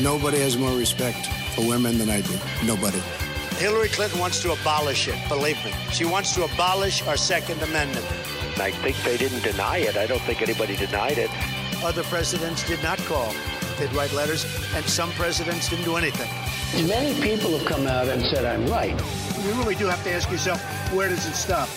Nobody has more respect for women than I do. Nobody. Hillary Clinton wants to abolish it, believe me. She wants to abolish our Second Amendment. I think they didn't deny it. I don't think anybody denied it. Other presidents did not call. They'd write letters, and some presidents didn't do anything. Many people have come out and said I'm right. You really do have to ask yourself, where does it stop?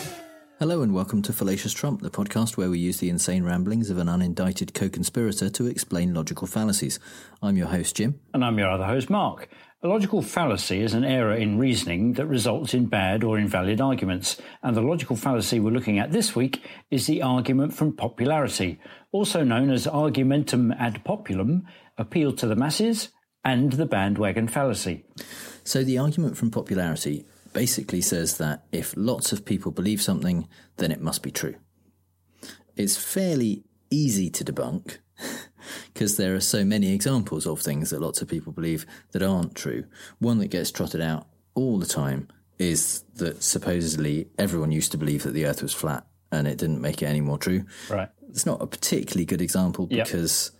Hello and welcome to Fallacious Trump, the podcast where we use the insane ramblings of an unindicted co-conspirator to explain logical fallacies. I'm your host, Jim. And I'm your other host, Mark. A logical fallacy is an error in reasoning that results in bad or invalid arguments. And the logical fallacy we're looking at this week is the argument from popularity, also known as argumentum ad populum, appeal to the masses, and the bandwagon fallacy. So the argument from popularity basically says that if lots of people believe something, then it must be true. It's fairly easy to debunk because there are so many examples of things that lots of people believe that aren't true. One that gets trotted out all the time is that supposedly everyone used to believe that the earth was flat and it didn't make it any more true. Right. It's not a particularly good example Yep. because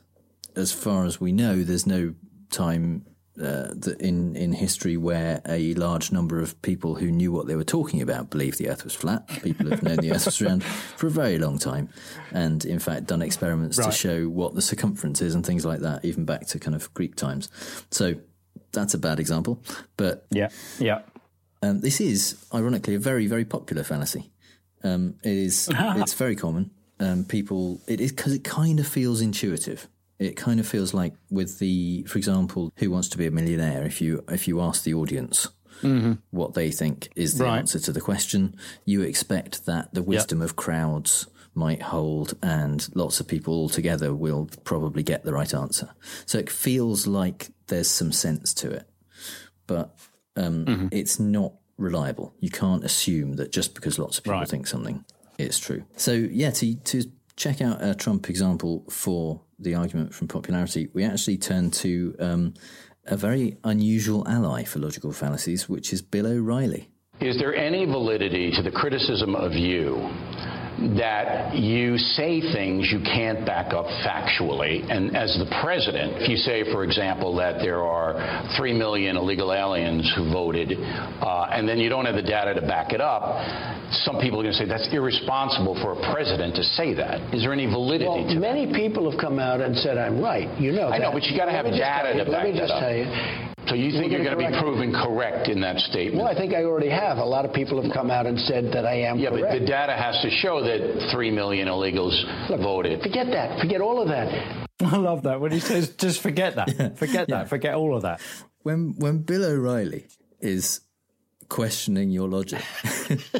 as far as we know, there's no time uh, in in history where a large number of people who knew what they were talking about believed the Earth was flat. People have known the Earth was round for a very long time, and in fact done experiments to show what the circumference is and things like that, even back to kind of Greek times. So that's a bad example, but Yeah. Yeah. um, this is, ironically, a very, very popular fallacy. Um, it is, it's very common. Um, people, it is because it kind of feels intuitive. It kind of feels like with the, for example, Who Wants to Be a Millionaire? If you if you ask the audience what they think is the Right. answer to the question, you expect that the wisdom of crowds might hold, and lots of people all together will probably get the right answer. So it feels like there's some sense to it, but um, it's not reliable. You can't assume that just because lots of people Right. think something, it's true. So yeah, to to check out a Trump example for the argument from popularity, we actually turn to um, a very unusual ally for logical fallacies, which is Bill O'Reilly. Is there any validity to the criticism of you that you say things you can't back up factually? And as the president, if you say, for example, that there are 3 million illegal aliens who voted, uh, and then you don't have the data to back it up, some people are going to say that's irresponsible for a president to say that. Is there any validity Well, to that? many people have come out and said I'm right. You know. I know, but you got to have Let me just data to back Let me just up. tell you. So you think you're going to be proven correct in that statement? Well, I think I already have. A lot of people have come out and said that I am Yeah, correct. but the data has to show that 3 million illegals Look, voted. Forget that. Forget all of that. I love that when he says, just forget that. Forget that. Forget all of that. When when Bill O'Reilly is questioning your logic,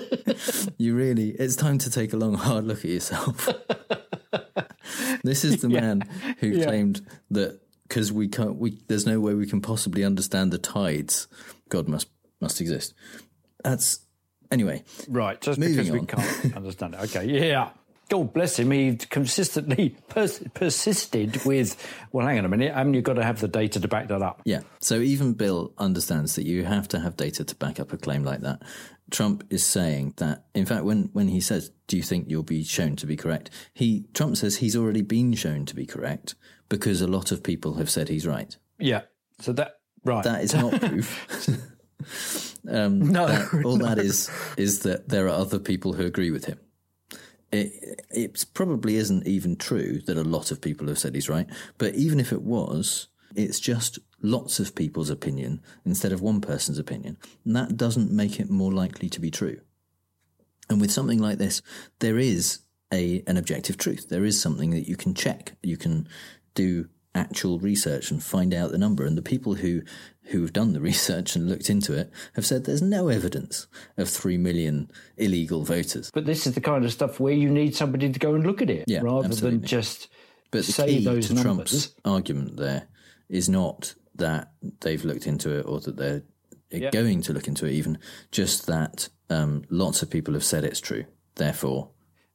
you really it's time to take a long hard look at yourself. this is the man who Yeah. claimed that because we can't we there's no way we can possibly understand the tides, God must must exist. That's anyway. Right. Just because we on. can't understand it. Okay. Yeah. God bless him. He consistently pers- persisted with, well, hang on a minute. Haven't you got to have the data to back that up? Yeah. So even Bill understands that you have to have data to back up a claim like that. Trump is saying that, in fact, when, when he says, do you think you'll be shown to be correct? He, Trump says he's already been shown to be correct because a lot of people have said he's right. Yeah. So that, right. That is not proof. um, No. that- all that is, is that there are other people who agree with him. It, it probably isn't even true that a lot of people have said he's right, but even if it was, it's just lots of people's opinion instead of one person's opinion. And that doesn't make it more likely to be true. And with something like this, there is a an objective truth. There is something that you can check. You can do actual research and find out the number. And the people who who have done the research and looked into it have said there's no evidence of three million illegal voters. but this is the kind of stuff where you need somebody to go and look at it Yeah, rather absolutely. than just But the say key those to numbers. Trump's argument there is not that they've looked into it or that they're going to look into it, even just that um, lots of people have said it's true. Therefore,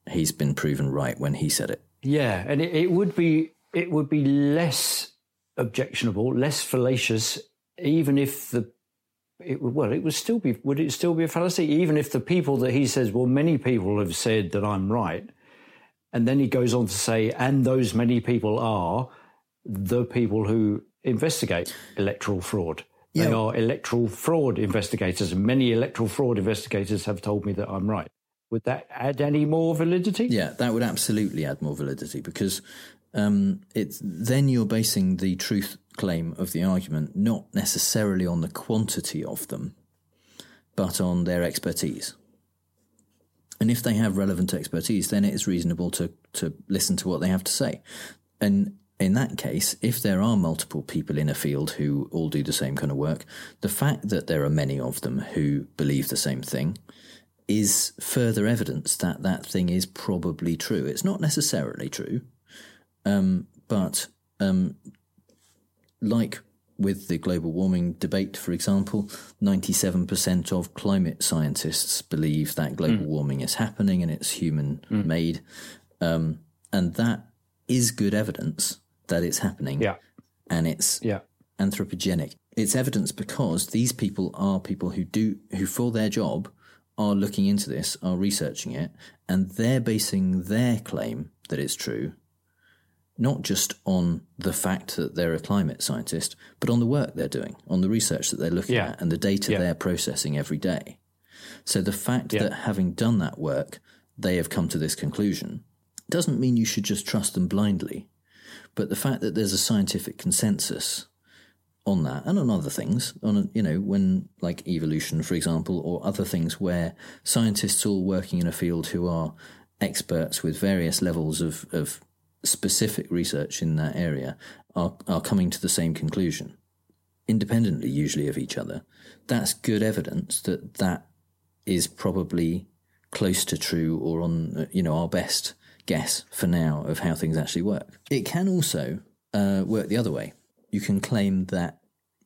he's been proven right when he said it. Yeah, and it, it would be it would be less objectionable, less fallacious, even if the it well, it would still be would it still be a fallacy, even if the people that he says, well, many people have said that I'm right, and then he goes on to say, and those many people are, the people who investigate electoral fraud. They Yeah. are electoral fraud investigators, and many electoral fraud investigators have told me that I'm right. Would that add any more validity? Yeah, that would absolutely add more validity because um, it's then you're basing the truth claim of the argument not necessarily on the quantity of them, but on their expertise. And if they have relevant expertise, then it is reasonable to to listen to what they have to say. And in that case, if there are multiple people in a field who all do the same kind of work, the fact that there are many of them who believe the same thing is further evidence that that thing is probably true. It's not necessarily true, um, but um, like with the global warming debate, for example, 97% of climate scientists believe that global warming is happening and it's human made. Um, and that is good evidence that it's happening Yeah. and it's Yeah. anthropogenic. It's evidence because these people are people who do who for their job are looking into this, are researching it, and they're basing their claim that it's true not just on the fact that they're a climate scientist, but on the work they're doing, on the research that they're looking Yeah. at, and the data Yeah. they're processing every day. So the fact Yeah. that having done that work, they have come to this conclusion doesn't mean you should just trust them blindly. But the fact that there's a scientific consensus on that and on other things, on you know, when like evolution, for example, or other things where scientists all working in a field who are experts with various levels of, of specific research in that area are, are coming to the same conclusion, independently usually of each other. That's good evidence that that is probably close to true or on you know our best guess for now of how things actually work. It can also uh, work the other way. You can claim that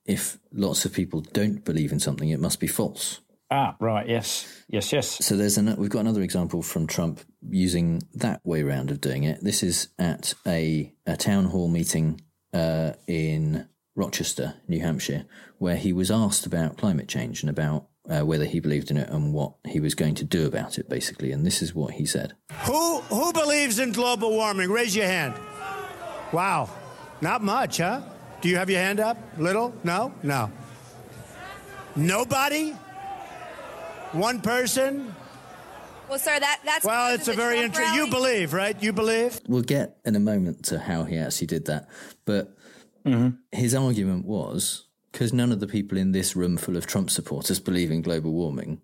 if lots of people don't believe in something, it must be false. Ah, right. Yes. Yes. Yes. So there's an, we've got another example from Trump using that way round of doing it. This is at a, a town hall meeting uh, in Rochester, New Hampshire, where he was asked about climate change and about uh, whether he believed in it and what he was going to do about it, basically. And this is what he said. Who who believes in global warming? Raise your hand. Wow. Not much, huh? Do you have your hand up? Little? No? No. Nobody? One person? Well, sir, that that's Well, it's a very interesting. You believe, right? You believe? We'll get in a moment to how he actually did that. But his argument was because none of the people in this room full of Trump supporters believe in global warming,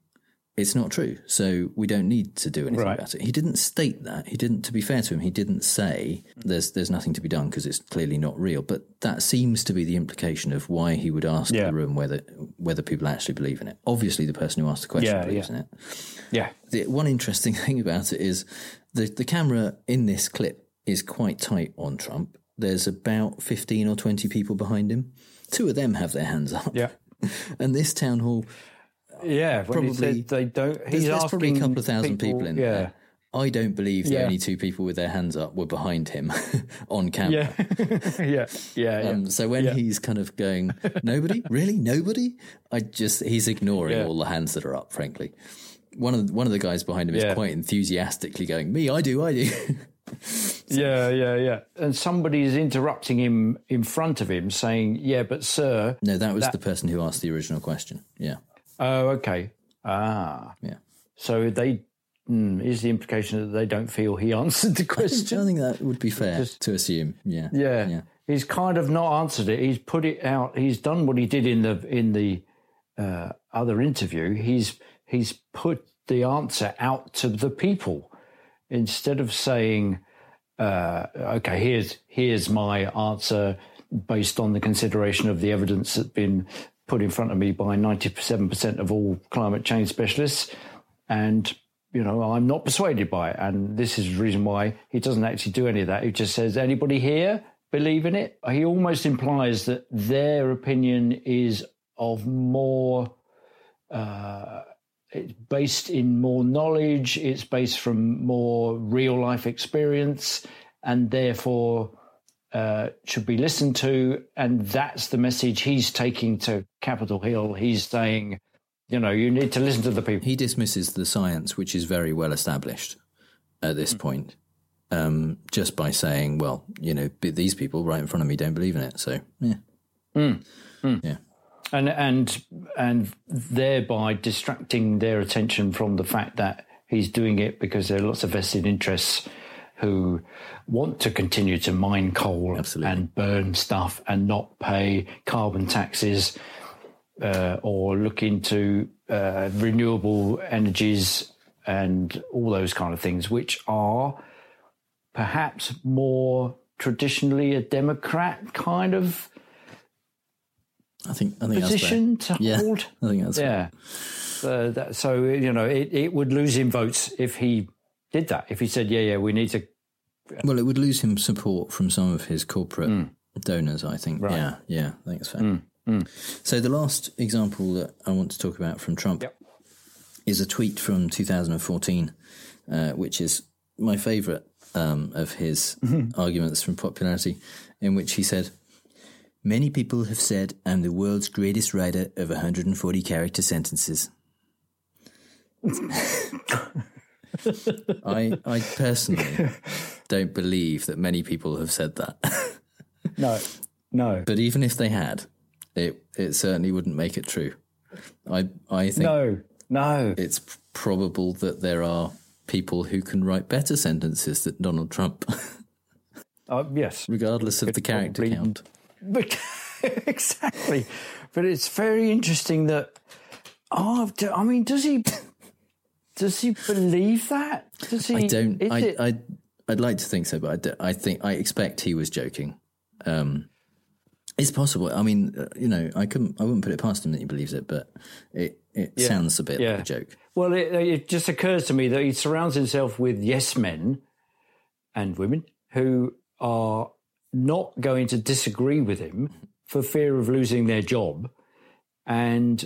it's not true. So we don't need to do anything Right. about it. He didn't state that. He didn't, to be fair to him, he didn't say there's there's nothing to be done because it's clearly not real. But that seems to be the implication of why he would ask Yeah. the room whether whether people actually believe in it. Obviously, the person who asked the question Yeah, believes yeah. in it. Yeah. The one interesting thing about it is the the camera in this clip is quite tight on Trump. There's about fifteen or twenty people behind him. Two of them have their hands up. Yeah. And this town hall, Yeah. Probably- they don't. there's, He's there's probably a couple of thousand people, in yeah. there. I don't believe the Yeah. only two people with their hands up were behind him on camera. Yeah. yeah. Yeah. Yeah. Um, so when Yeah. he's kind of going, nobody, really, nobody, I just he's ignoring all the hands that are up. Frankly, one of the, one of the guys behind him is quite enthusiastically going, "Me, I do, I do." Yeah, yeah, yeah. And somebody's interrupting him in front of him saying, Yeah, but sir. no, that was That- the person who asked the original question. Yeah, Oh, okay. Ah. yeah. So they. Mm, is the implication that they don't feel he answered the question. I question? think that would be fair Just, to assume. Yeah, Yeah. yeah. He's kind of not answered it. He's put it out. He's done what he did in the in the uh, other interview. He's he's put the answer out to the people instead of saying, uh, "Okay, here's here's my answer based on the consideration of the evidence that's been put in front of me by ninety seven percent of all climate change specialists," and you know, I'm not persuaded by it. And this is the reason why he doesn't actually do any of that. He just says, anybody here believe in it? He almost implies that their opinion is of more, uh, it's based in more knowledge, it's based from more real life experience, and therefore uh, should be listened to. And that's the message he's taking to Capitol Hill. He's saying, you know, you need to listen to the people. He dismisses the science, which is very well established at this point. um, just by saying, well, you know, these people right in front of me don't believe in it. So, yeah. Mm. Mm. Yeah. And, and, and thereby distracting their attention from the fact that he's doing it because there are lots of vested interests who want to continue to mine coal Absolutely. and burn stuff and not pay carbon taxes uh, or look into uh, renewable energies and all those kind of things, which are perhaps more traditionally a Democrat kind of I think I think position to yeah, hold. I think that's yeah. Uh, that, so you know, it, it would lose him votes if he did that. If he said, "Yeah, yeah, we need to." Well, it would lose him support from some of his corporate Mm. donors. I think. Right. Yeah, yeah, I think it's fair. Mm, mm. So the last example that I want to talk about from Trump Yep. is a tweet from 2014, uh, which is my favourite um, of his Mm-hmm. arguments from popularity, in which he said, "Many people have said I'm the world's greatest writer of 140 character sentences." I I personally don't believe that many people have said that. No, no, But even if they had, it it certainly wouldn't make it true. I I think no, no. it's probable that there are people who can write better sentences than Donald Trump, Uh, yes, regardless of the character probably- count. But exactly. But it's very interesting that. Oh, I mean, does he? Does he believe that? Does he? I don't. I, it- I I'd like to think so, but I, do- I think I expect he was joking. Um, it's possible. I mean, uh, you know, I couldn't. I wouldn't put it past him that he believes it, but it it Yeah. sounds a bit Yeah. like a joke. Well, it, it just occurs to me that he surrounds himself with yes men and women who are not going to disagree with him for fear of losing their job and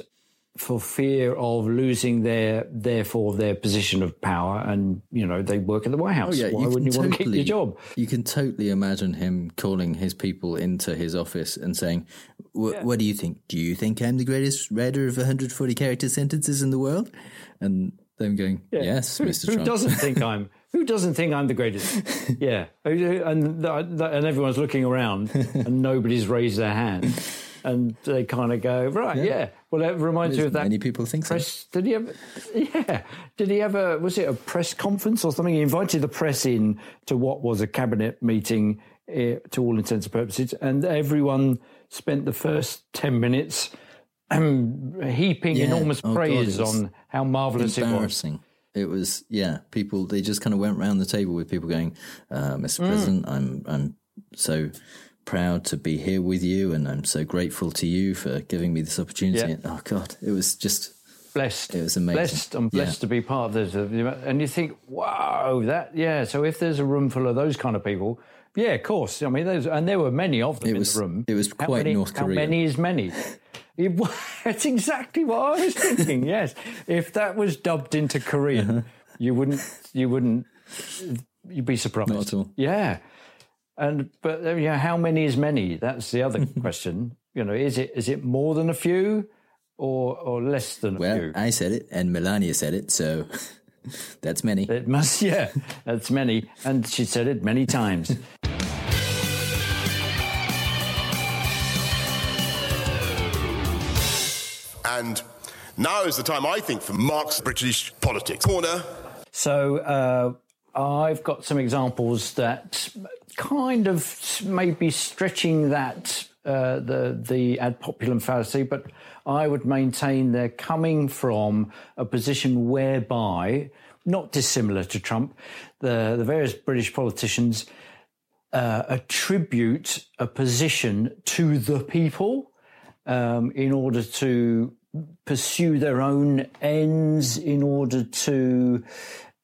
for fear of losing their, therefore, their position of power. And, you know, they work at the White oh, House. Why can wouldn't you want to keep your job? You can totally imagine him calling his people into his office and saying, "Wh- "What do you think? Do you think I'm the greatest writer of 140 character sentences in the world?" And them going, "Yes, Who- Mr. Who Trump." doesn't think I'm? Who doesn't think I'm the greatest? yeah, and and everyone's looking around, and nobody's raised their hand, and they kind of go, right, yeah. Well, that reminds me of that. Many people think so. Did he ever? Yeah. Did he ever? Was it a press conference or something? He invited the press in to what was a cabinet meeting, eh, to all intents and purposes, and everyone spent the first ten minutes. Um, heaping Yeah. enormous Oh, praise was on how marvelous it was. It was, yeah. People they just kind of went round the table with people going, uh, "Mr. Mm. President, I'm I'm so proud to be here with you, and I'm so grateful to you for giving me this opportunity." Yeah. Oh God, it was just blessed. It was amazing. Blessed. I'm Yeah. blessed to be part of this. And you think, wow, that yeah. So if there's a room full of those kind of people, yeah, of course. I mean, there's and there were many of them It in was- the room. it was How quite many- North How Korea. many is many? It- That's exactly what I was thinking. yes, if that was dubbed into Korean, Uh-huh. you wouldn't. You wouldn't. You'd be surprised. Not at all. Yeah, and but you know, how many is many? That's the other question. You know, is it is it more than a few, or or less than a well. few? I said it, and Melania said it, so that's many. It must, yeah, that's many, and she said it many times. And now is the time, I think, for Mark's British politics corner. so uh, I've got some examples that kind of maybe stretching that uh, the the ad populum fallacy, but I would maintain they're coming from a position whereby, not dissimilar to Trump, the the various British politicians uh, attribute a position to the people um, in order to pursue their own ends, in order to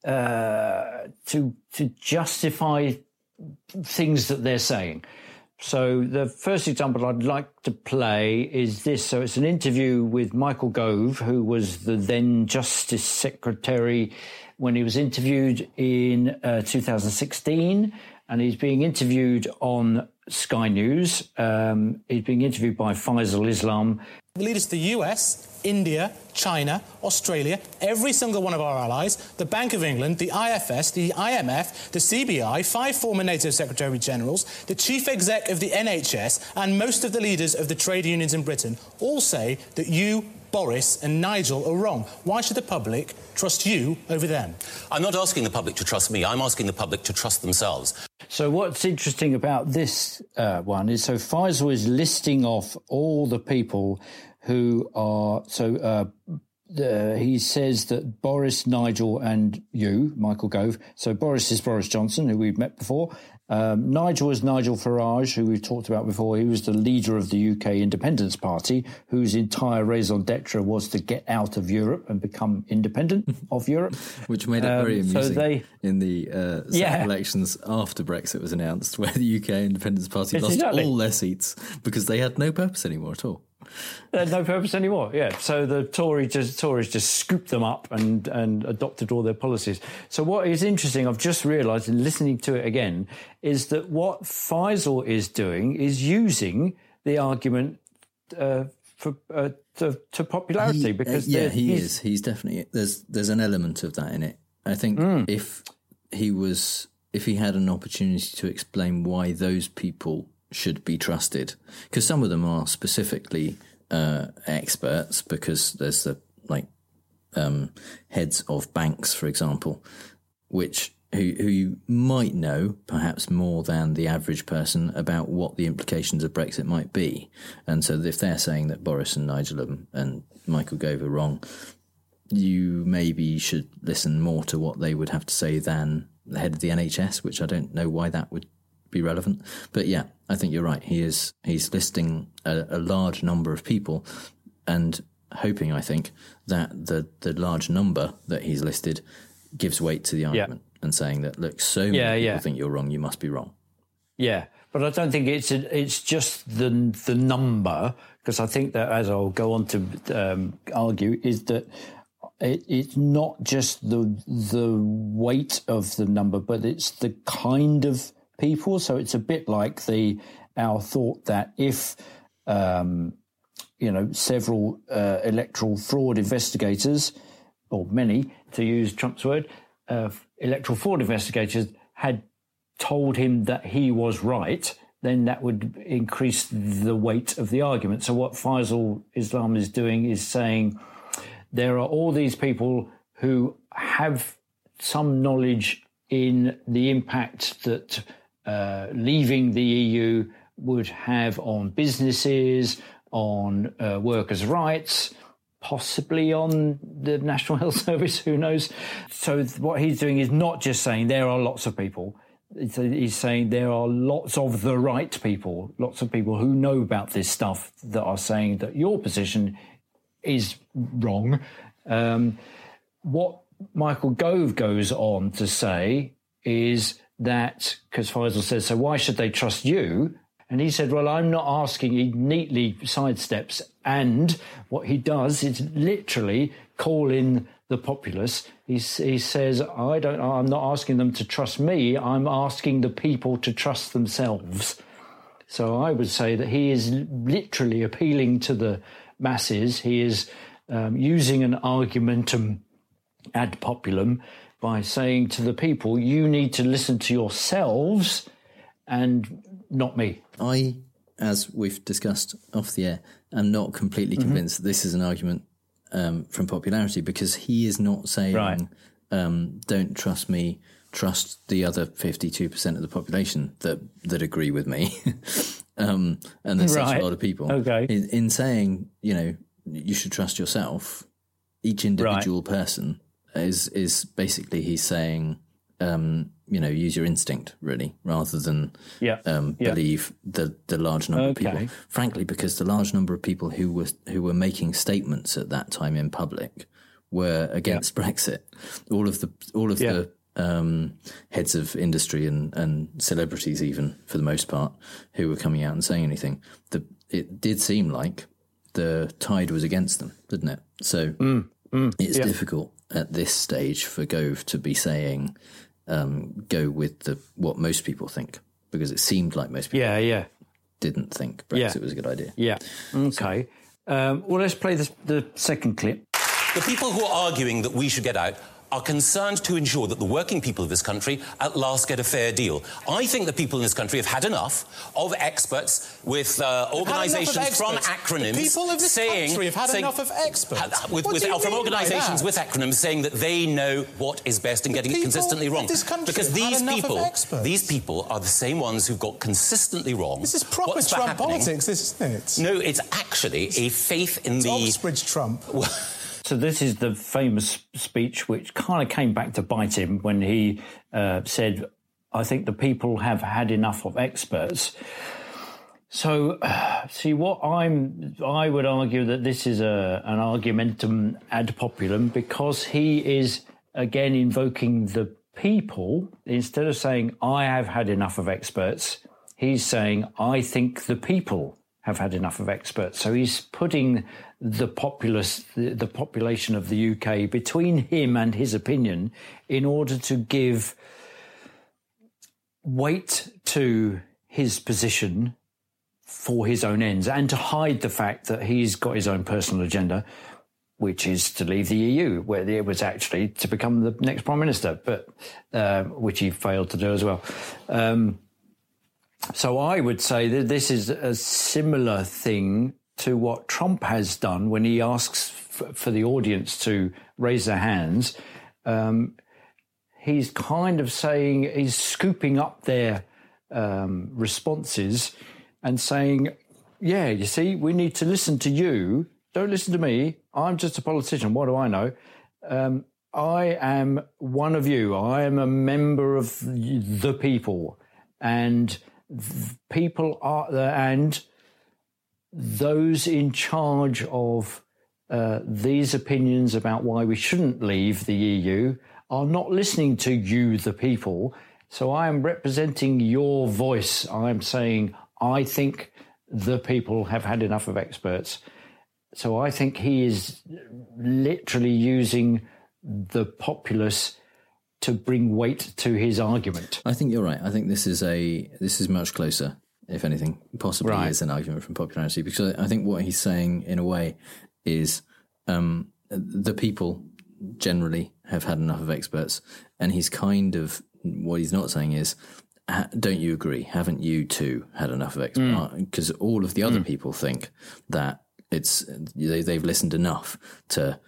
uh, to to justify things that they're saying. So the first example I'd like to play is this. So it's an interview with Michael Gove, who was the then Justice Secretary when he was interviewed in uh, 2016, and he's being interviewed on Sky News. Um, he's being interviewed by Faisal Islam. The leaders of the US, India, China, Australia, every single one of our allies, the Bank of England, the IFS, the IMF, the CBI, five former NATO Secretary Generals, the Chief Exec of the NHS, and most of the leaders of the trade unions in Britain all say that you, Boris, and Nigel are wrong. Why should the public trust you over them? I'm not asking the public to trust me, I'm asking the public to trust themselves. So, what's interesting about this uh, one is so Faisal is listing off all the people who are so. Uh, uh, he says that Boris, Nigel, and you, Michael Gove. So Boris is Boris Johnson, who we've met before. Um, Nigel was Nigel Farage, who we've talked about before. He was the leader of the UK Independence Party, whose entire raison d'etre was to get out of Europe and become independent of Europe. Which made it very Um, so amusing they- in the uh, Yeah. elections after Brexit was announced, where the UK Independence Party Yes, lost exactly. all their seats because they had no purpose anymore at all. They had no purpose anymore. Yeah. So the Tories just Tories just scooped them up and and adopted all their policies. So what is interesting, I've just realised in listening to it again, is that what Faisal is doing is using the argument uh, for uh, to, to popularity He- uh, because yeah, he he's- is. He's definitely there's there's an element of that in it. I think Hmm. if he was if he had an opportunity to explain why those people should be trusted, because some of them are specifically uh, experts, because there's the like um, heads of banks, for example, which who who you might know perhaps more than the average person about what the implications of Brexit might be. And so if they're saying that Boris and Nigel and, and Michael Gove are wrong, you maybe should listen more to what they would have to say than the head of the NHS, which I don't know why that would be relevant. But yeah, I think you're right. He is he's listing a, a large number of people and hoping, I think, that the the large number that he's listed gives weight to the argument and saying that look, so many Yeah, people yeah. think you're wrong, you must be wrong. Yeah, but I don't think it's it's just the the number because I think that as I'll go on to um, argue is that it, it's not just the the weight of the number, but it's the kind of people. So it's a bit like the our thought that if um, you know several uh, electoral fraud investigators or many to use Trump's word, uh, electoral fraud investigators had told him that he was right, then that would increase the weight of the argument. So what Faisal Islam is doing is saying there are all these people who have some knowledge in the impact that uh, leaving the EU would have on businesses, on uh, workers' rights, possibly on the National Health Service, who knows? So what he's doing is not just saying there are lots of people. He's saying there are lots of the right people, lots of people who know about this stuff that are saying that your position is wrong. Um, what Michael Gove goes on to say is that, because Faisal says, so why should they trust you? And he said, well, I'm not asking. He neatly sidesteps. And what he does is literally call in the populace. He, he says, I don't, I'm not asking them to trust me. I'm asking the people to trust themselves. So I would say that he is literally appealing to the masses. He is um, using an argumentum ad populum by saying to the people, you need to listen to yourselves and not me. I, as we've discussed off the air, am not completely Mm-hmm. convinced that this is an argument um, from popularity because he is not saying, Right. um, "Don't trust me, trust the other fifty-two percent of the population that that agree with me." um, and there's such a lot of people. Okay. In, in saying, you know, you should trust yourself. Each individual person is is basically he's saying, um, you know, use your instinct really, rather than Yeah. um, Yeah. believe the the large number of people. Frankly, because the large number of people who were who were making statements at that time in public were against Brexit. All of the all of Yeah. the um, heads of industry and, and celebrities, even for the most part, who were coming out and saying anything. The, it did seem like the tide was against them, didn't it? So Mm, it's yeah. difficult at this stage for Gove to be saying um, go with the what most people think because it seemed like most people Yeah, yeah. didn't think Brexit Yeah. was a good idea. Yeah. Okay. Um, well, let's play the, the second clip. The people who are arguing that we should get out are concerned to ensure that the working people of this country at last get a fair deal. I think the people in this country have had enough of experts with uh, They've had enough of organisations from acronyms. The people of this saying, country have had saying- enough of experts. Ha- With, with, from organisations that? with acronyms saying that they know what is best and getting it consistently wrong. this country because these of people, experts. these people are the same ones who've got consistently wrong. This is proper what's Trump politics, isn't it? No, it's actually a faith in It's the. Oxbridge Trump. So this is the famous speech which kind of came back to bite him when he uh, said, "I think the people have had enough of experts." So, see, what I'm, I would argue that this is a an argumentum ad populum because he is again invoking the people instead of saying I have had enough of experts. He's saying I think the people have had enough of experts. So he's putting the populace, the, the population of the UK between him and his opinion in order to give weight to his position for his own ends and to hide the fact that he's got his own personal agenda, which is to leave the EU, where it was actually to become the next prime minister, but uh, which he failed to do as well. Um, so I would say that this is a similar thing to what Trump has done when he asks for the audience to raise their hands. Um, he's kind of saying he's scooping up their um, responses and saying, "Yeah, you see, we need to listen to you. Don't listen to me. I'm just a politician. What do I know? Um, I am one of you. I am a member of the people, and people are and those in charge of uh, these opinions about why we shouldn't leave the EU are not listening to you, the people. So I am representing your voice. I'm saying I think the people have had enough of experts. So I think he is literally using the populace to bring weight to his argument. I think you're right. I think this is a this is much closer, if anything, possibly Right. is an argument from popularity because I think what he's saying in a way is um, the people generally have had enough of experts, and he's kind of what he's not saying is. Don't you agree? Haven't you too had enough of experts? Because hmm. uh, all of the other hmm. people think that it's they, they've listened enough to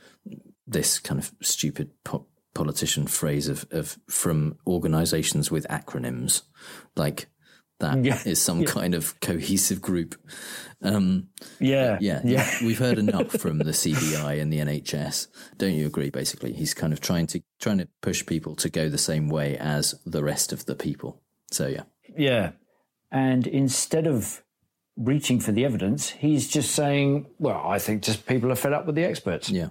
this kind of stupid po- politician phrase of, of from organizations with acronyms. Like that is Yeah. some kind of cohesive group. Um Yeah, yeah yeah. we've heard enough from the cbi and the nhs don't you agree basically? He's kind of trying to trying to push people to go the same way as the rest of the people. So yeah. Yeah. And instead of reaching for the evidence, he's just saying, well, I think just people are fed up with the experts. yeah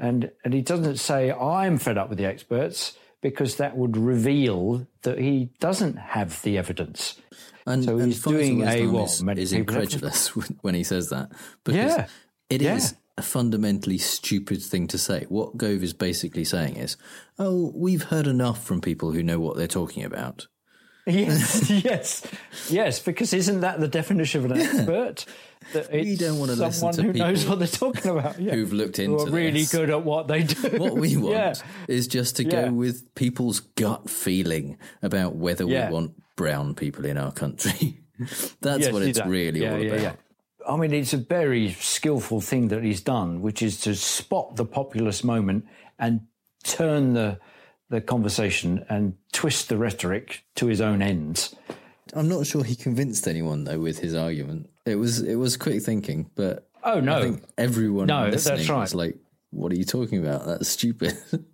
And and he doesn't say I'm fed up with the experts because that would reveal that he doesn't have the evidence. and, So he's Faisal doing a what? is, is incredulous when he says that because Yeah. it is Yeah. a fundamentally stupid thing to say. What Gove is basically saying is, "Oh, we've heard enough from people who know what they're talking about." Yes, yes, yes. Because isn't that the definition of an expert? That We don't wanna listen someone to who knows what they're talking about. Yeah. who've looked into who are really this. good at what they do. What we want yeah. is just to Yeah. go with people's gut feeling about whether Yeah. we want brown people in our country. That's Yes, what it's really Yeah, all yeah, about. yeah. I mean, it's a very skillful thing that he's done, which is to spot the populist moment and turn the the conversation and twist the rhetoric to his own ends. I'm not sure he convinced anyone though with his argument. It was it was quick thinking, but Oh no, I think everyone No, that's listening right. was like, "What are you talking about? That's stupid."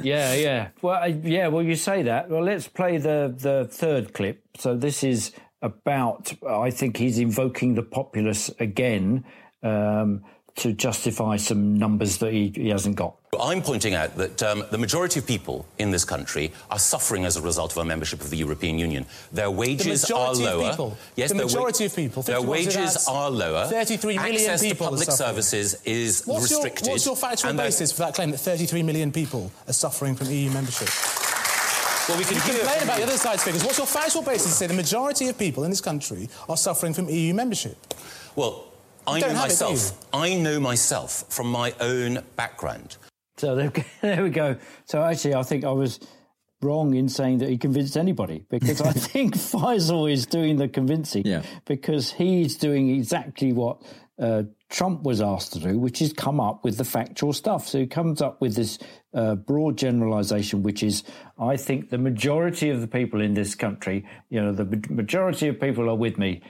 Yeah, yeah. Well, I, yeah. Well, you say that. Well, let's play the the third clip. So this is about. I think he's invoking the populace again um, to justify some numbers that he, he hasn't got. I'm pointing out that um, the majority of people in this country are suffering as a result of our membership of the European Union. Their wages The are lower. people. Yes, The their majority of people. Their wages are lower. 33 million Access people to public suffering. services is What's your, restricted. what's your factual and basis for that claim that 33 million people are suffering from EU membership? Well, we can you complain about the other side's figures. What's your factual basis to say the majority of people in this country are suffering from EU membership? Well, I know don't have it, do myself. I know myself from my own background. So there, there we go. So actually, I think I was wrong in saying that he convinced anybody because I think Faisal is doing the convincing Yeah. because he's doing exactly what uh, Trump was asked to do, which is come up with the factual stuff. So he comes up with this uh, broad generalization, which is, I think the majority of the people in this country, you know, the majority of people are with me.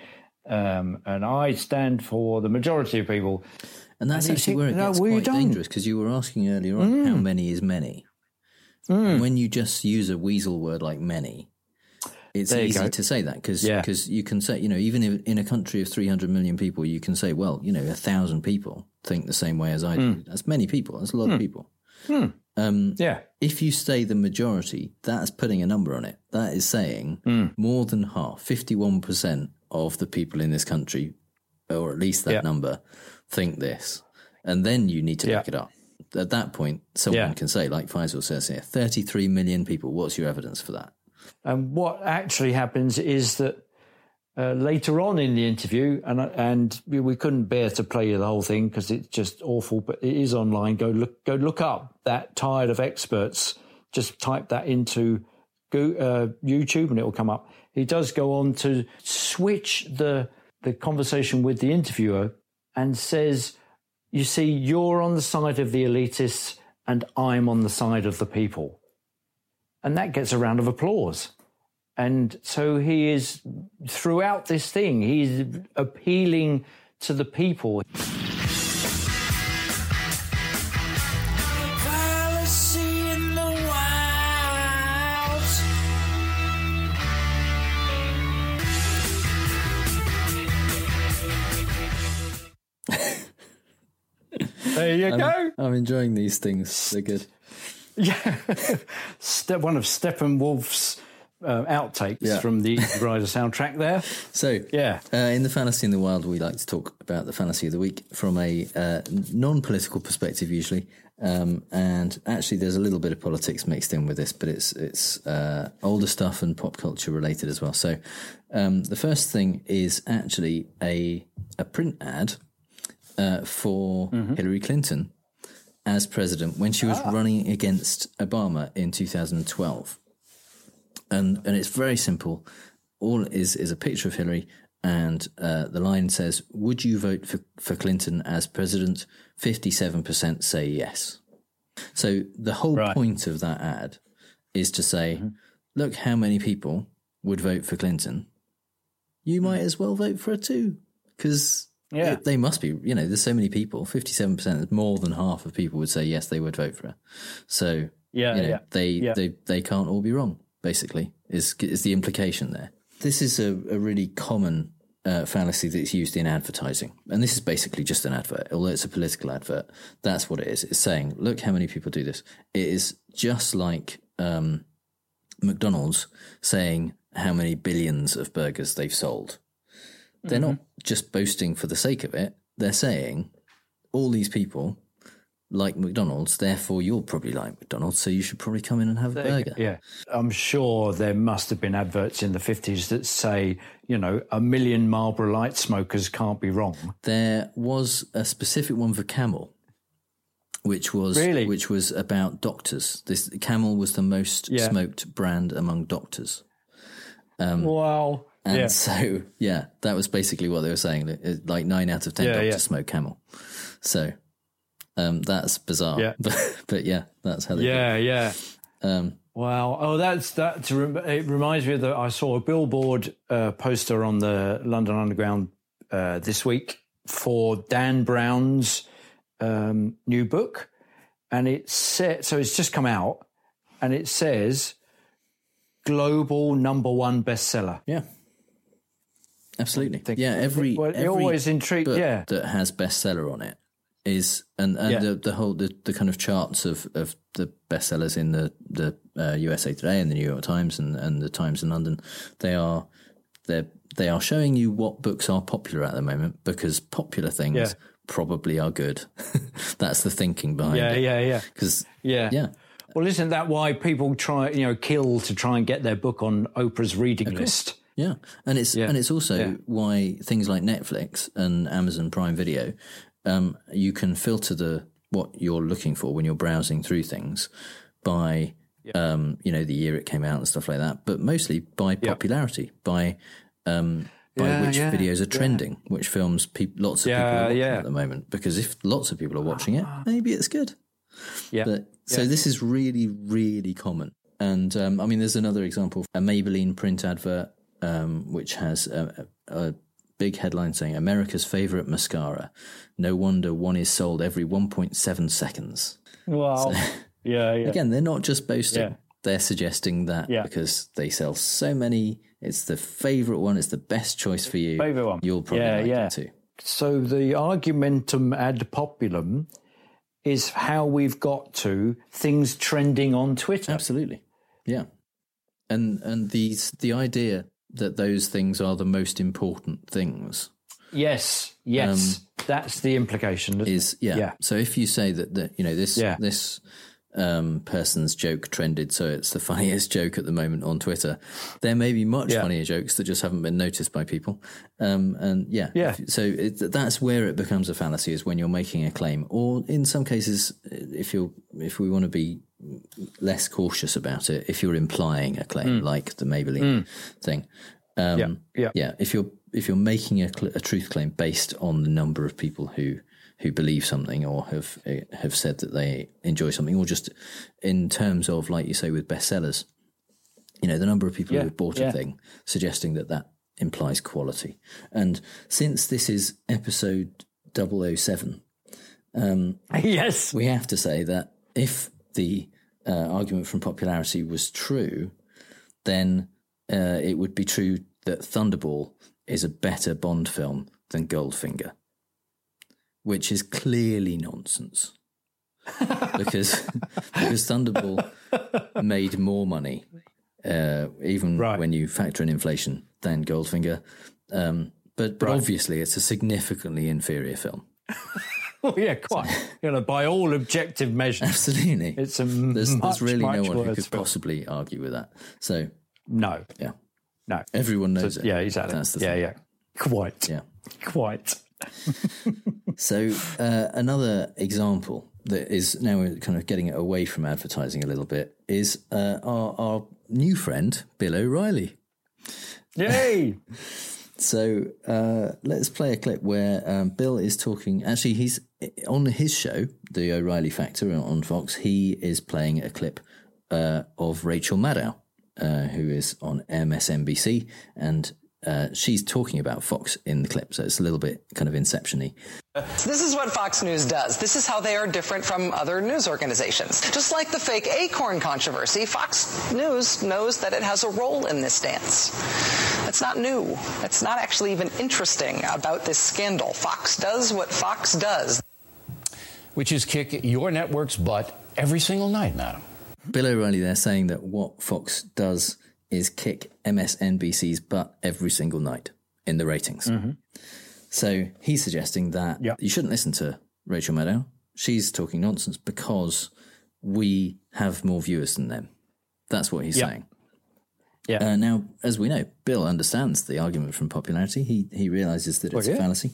Um, and I stand for the majority of people. And that's And actually think, where it gets you quite dangerous because you were asking earlier on how many is many. Mm. When you just use a weasel word like many, it's easy go. to say that because Yeah. you can say, you know, even if, in a country of 300 million people, you can say, well, you know, a thousand people think the same way as I do. That's many people. That's a lot of people. Um, Hmm. Yeah. if you say the majority, that's putting a number on it. That is saying Hmm. more than half, 51% of the people in this country, or at least that Yeah. number, think this. And then you need to Yeah. back it up. At that point, someone Yeah. can say, like Faisal says here, 33 million people. What's your evidence for that? And what actually happens is that uh, later on in the interview, and and we, we couldn't bear to play you the whole thing because it's just awful, but it is online. Go look, go look up that tired of experts. Just type that into go, uh, YouTube, and it will come up. He does go on to switch the the conversation with the interviewer and says, "You see, you're on the side of the elitists, and I'm on the side of the people." and that gets a round of applause. And so he is throughout this thing, he's appealing to the people. You I'm, go. I'm enjoying these things. They're good. Yeah, Step one of Steppenwolf's uh, outtakes Yeah. from the Rider soundtrack. There, So, yeah, Uh, in the Fallacy in the Wild, we like to talk about the Fallacy of the Week from a uh, non political perspective, usually. Um, and actually, there's a little bit of politics mixed in with this, but it's it's uh, older stuff and pop culture related as well. So, um, the first thing is actually a a print ad uh, for Hillary Clinton as president when she was running against Obama in 2012 and and it's very simple. All is is a picture of Hillary, and uh, the line says, "Would you vote for for Clinton as president?" Fifty-seven percent say yes. So the whole Right. point of that ad is to say, "Look how many people would vote for Clinton. You might as well vote for her too, because." Yeah. they must be, you know, there's so many people. 57% more than half of people would say yes, they would vote for her. So, Yeah, you know, yeah, they, yeah. they they can't all be wrong. Basically, is is the implication there? This is a, a really common uh, fallacy that's used in advertising, and this is basically just an advert. Although it's a political advert, that's what it is. It's saying, look how many people do this. It is just like um, McDonald's saying how many billions of burgers they've sold. They're not just boasting for the sake of it. They're saying all these people like McDonald's, therefore you'll probably like McDonald's, so you should probably come in and have a burger. Yeah. I'm sure there must have been adverts in the 50s that say, you know, a million Marlboro light smokers can't be wrong. There was a specific one for Camel, which was Really? which was about doctors. This Camel was the most Yeah. smoked brand among doctors. Um, wow. And yeah. so, yeah, that was basically what they were saying. that Like nine out of ten Yeah, doctors yeah. smoke Camel. So um, that's bizarre. Yeah. But, but yeah, that's how they do. Yeah, yeah. Um, Wow. Oh, that's that. It reminds me that I saw a billboard uh, poster on the London Underground uh, this week for Dan Brown's um, new book, and it said so. It's just come out, and it says global number one bestseller. Yeah. Absolutely. Yeah, every, Well, every always intrigued- book yeah. that has bestseller on it is and, and Yeah. the, the whole the, the kind of charts of, of the bestsellers in the the uh, USA Today and the New York Times and, and the Times in London they are they they are showing you what books are popular at the moment because popular things Yeah. probably are good. That's the thinking behind Yeah, it. yeah, yeah. Because Yeah. yeah, Well, isn't that why people try, you know, kill to try and get their book on Oprah's reading list? Yeah, and it's Yeah. and it's also Yeah. why things like Netflix and Amazon Prime Video, um, you can filter the what you're looking for when you're browsing through things by um, you know the year it came out and stuff like that, but mostly by popularity, by um, by Yeah, which yeah, videos are yeah. trending, which films peop lots of people are watching yeah. at the moment. Because if lots of people are watching it, maybe it's good. Yeah. But so Yeah. this is really, really common. And um, I mean, there's another example: a Maybelline print advert, um, which has a, a, a big headline saying "America's favorite mascara." No wonder one is sold every 1.7 seconds. Wow. yeah, yeah. Again, they're not just boasting; Yeah. they're suggesting that Yeah. because they sell so many, it's the favorite one, it's the best choice for you. Favorite one. You'll probably yeah, like yeah. it too. So the argumentum ad populum is how we've got to things trending on Twitter. Absolutely. Yeah. And and these the idea that those things are the most important things Yes, yes. That's the implication. Um, is yeah. yeah. So if you say that that you know this Yeah. this um, person's joke trended, so it's the funniest joke at the moment on Twitter. There may be much Yeah. funnier jokes that just haven't been noticed by people. Um, and yeah, Yeah. so it, that's where it becomes a fallacy is when you're making a claim, or in some cases, if you're if we want to be less cautious about it, if you're implying a claim, Mm. like the Maybelline thing. Um, Yeah, yeah. yeah. If you're if you're making a, cl- a truth claim based on the number of people who who believe something or have eh, have said that they enjoy something, or just in terms of like you say with bestsellers, you know, the number of people Yeah, who have bought yeah. a thing, suggesting that that implies quality. And since this is episode 007, um, yes, we have to say that if the uh, argument from popularity was true, then uh, it would be true that Thunderball is a better Bond film than Goldfinger, which is clearly nonsense. because because Thunderball made more money, uh, even when you factor in inflation, than Goldfinger. Um, but but Right. obviously, it's a significantly inferior film. Oh, yeah, quite. you know, by all objective measures. Absolutely. It's a There's, much, there's really no one who could film. possibly argue with that. So No. yeah, No. everyone knows So- it. Yeah, exactly. That's the yeah, thing. yeah. Quite. Yeah. Quite. So uh, another example that is now we're kind of getting it away from advertising a little bit is uh, our, our new friend Bill O'Reilly. Yay! So uh, let's play a clip where um, Bill is talking. Actually, he's on his show, The O'Reilly Factor on Fox. He is playing a clip uh, of Rachel Maddow, uh, who is on MSNBC, and uh, she's talking about Fox in the clip. So it's a little bit kind of inception-y. This is what Fox News does. This is how they are different from other news organizations. Just like the fake Acorn controversy, Fox News knows that it has a role in this dance. It's not new. It's not actually even interesting about this scandal. Fox does what Fox does. Which is kick your network's butt every single night, madam. Bill O'Reilly there saying that what Fox does is kick MSNBC's butt every single night in the ratings. So he's suggesting that you shouldn't listen to Rachel Maddow. She's talking nonsense because we have more viewers than them. That's what he's Yeah. saying. Yeah. Uh, now, as we know, Bill understands the argument from popularity. He he realizes that Well, it's yeah. a fallacy,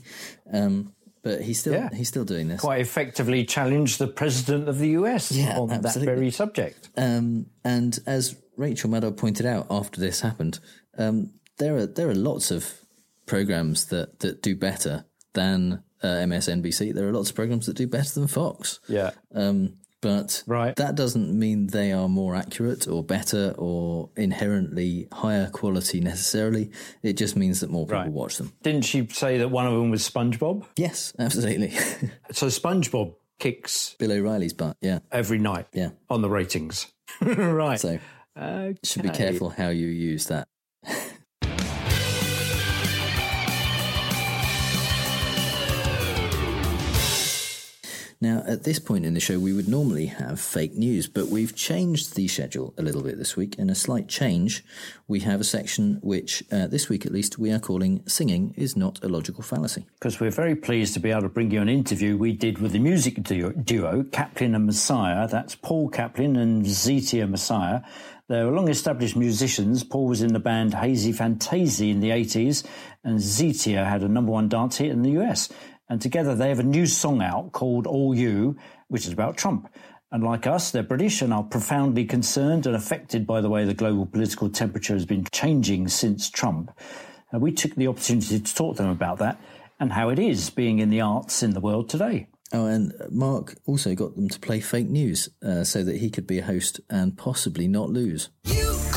um, but he's still Yeah. he's still doing this. Quite effectively challenged the president of the US Yeah, on that very subject. Um, and as Rachel Maddow pointed out after this happened, um, there are there are lots of programs that, that do better than uh, MSNBC. There are lots of programs that do better than Fox. Yeah. Um, but Right. that doesn't mean they are more accurate or better or inherently higher quality necessarily. It just means that more people Right. watch them. Didn't she say that one of them was SpongeBob? Yes, absolutely. So SpongeBob kicks Bill O'Reilly's butt. Yeah. every night Yeah. on the ratings. right. So should be careful how you use that. Now, at this point in the show, we would normally have fake news, but we've changed the schedule a little bit this week. In a slight change, we have a section which, uh, this week at least, we are calling Singing is Not a Logical Fallacy. Because we're very pleased to be able to bring you an interview we did with the music duo, duo Caplin and Massiah. That's Paul Caplin and Zetia Massiah. They're long established musicians. Paul was in the band Haysi Fantayzee in the 80s, and Zetia had a number one dance hit in the US. And together they have a new song out called All You, which is about Trump. And like us, they're British and are profoundly concerned and affected by the way the global political temperature has been changing since Trump. And we took the opportunity to talk to them about that and how it is being in the arts in the world today. Oh, and Mark also got them to play fake news uh, so that he could be a host and possibly not lose. Hi,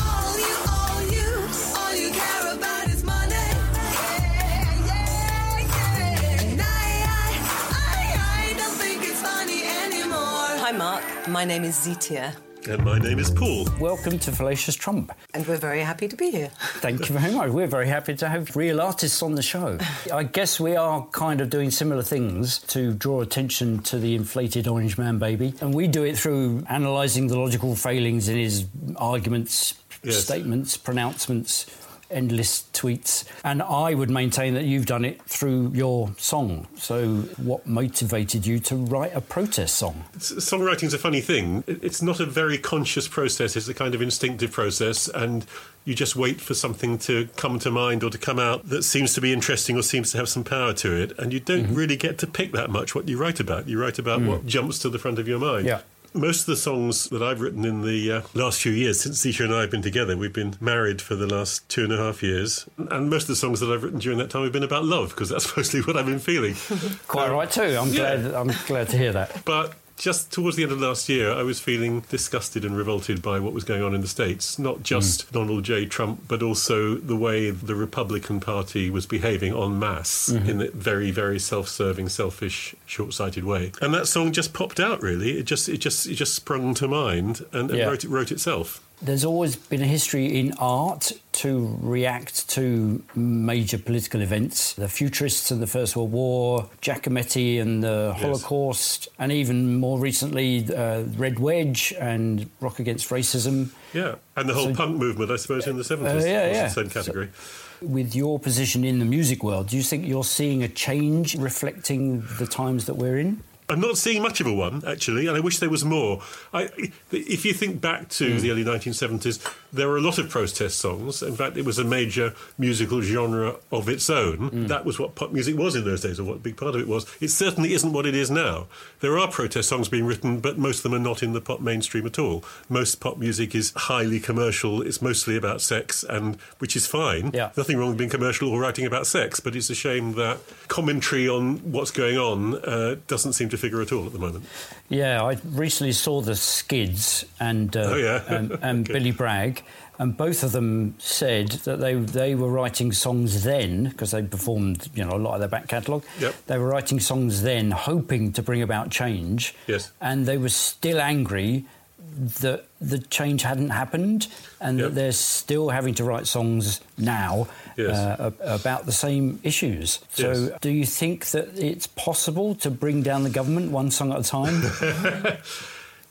My name is Zetia. And my name is Paul. Welcome to Fallacious Trump. And we're very happy to be here. Thank you very much. We're very happy to have real artists on the show. I guess we are kind of doing similar things to draw attention to the inflated orange man baby. And we do it through analysing the logical failings in his arguments, yes. statements, pronouncements endless tweets. And I would maintain that you've done it through your song. So, what motivated you to write a protest song? Songwriting's a funny thing. It's not a very conscious process, it's a kind of instinctive process. And you just wait for something to come to mind or to come out that seems to be interesting or seems to have some power to it. And you don't mm-hmm. really get to pick that much what you write about. You write about mm. what jumps to the front of your mind. Yeah most of the songs that I've written in the uh, last few years, since Zetia and I have been together, we've been married for the last two and a half years, and most of the songs that I've written during that time have been about love because that's mostly what I've been feeling. Quite um, right too. I'm yeah. glad. I'm glad to hear that. But just towards the end of last year, I was feeling disgusted and revolted by what was going on in the States. Not just mm. Donald J. Trump, but also the way the Republican Party was behaving en masse mm-hmm. in a very, very self-serving, selfish, short-sighted way. And that song just popped out. Really, it just, it just, it just sprung to mind and, and yeah. wrote, wrote itself. There's always been a history in art to react to major political events. The Futurists and the First World War, Giacometti and the Holocaust, yes. and even more recently, uh, Red Wedge and Rock Against Racism. Yeah, and the whole so, punk movement, I suppose, in the 70s. Uh, yeah, yeah. The same category. So, with your position in the music world, do you think you're seeing a change reflecting the times that we're in? I'm not seeing much of a one, actually, and I wish there was more. I, if you think back to mm. the early 1970s, there were a lot of protest songs. In fact, it was a major musical genre of its own. Mm. That was what pop music was in those days, or what a big part of it was. It certainly isn't what it is now. There are protest songs being written, but most of them are not in the pop mainstream at all. Most pop music is highly commercial. It's mostly about sex, and which is fine. Yeah. Nothing wrong with being commercial or writing about sex, but it's a shame that commentary on what's going on uh, doesn't seem to figure at all at the moment. Yeah, I recently saw the Skids and uh, oh, yeah. and, and Billy Bragg, and both of them said that they they were writing songs then because they performed you know a lot of their back catalogue. Yep. They were writing songs then, hoping to bring about change. Yes. And they were still angry that the change hadn't happened and yep. that they're still having to write songs now yes. uh, about the same issues. So, yes. do you think that it's possible to bring down the government one song at a time?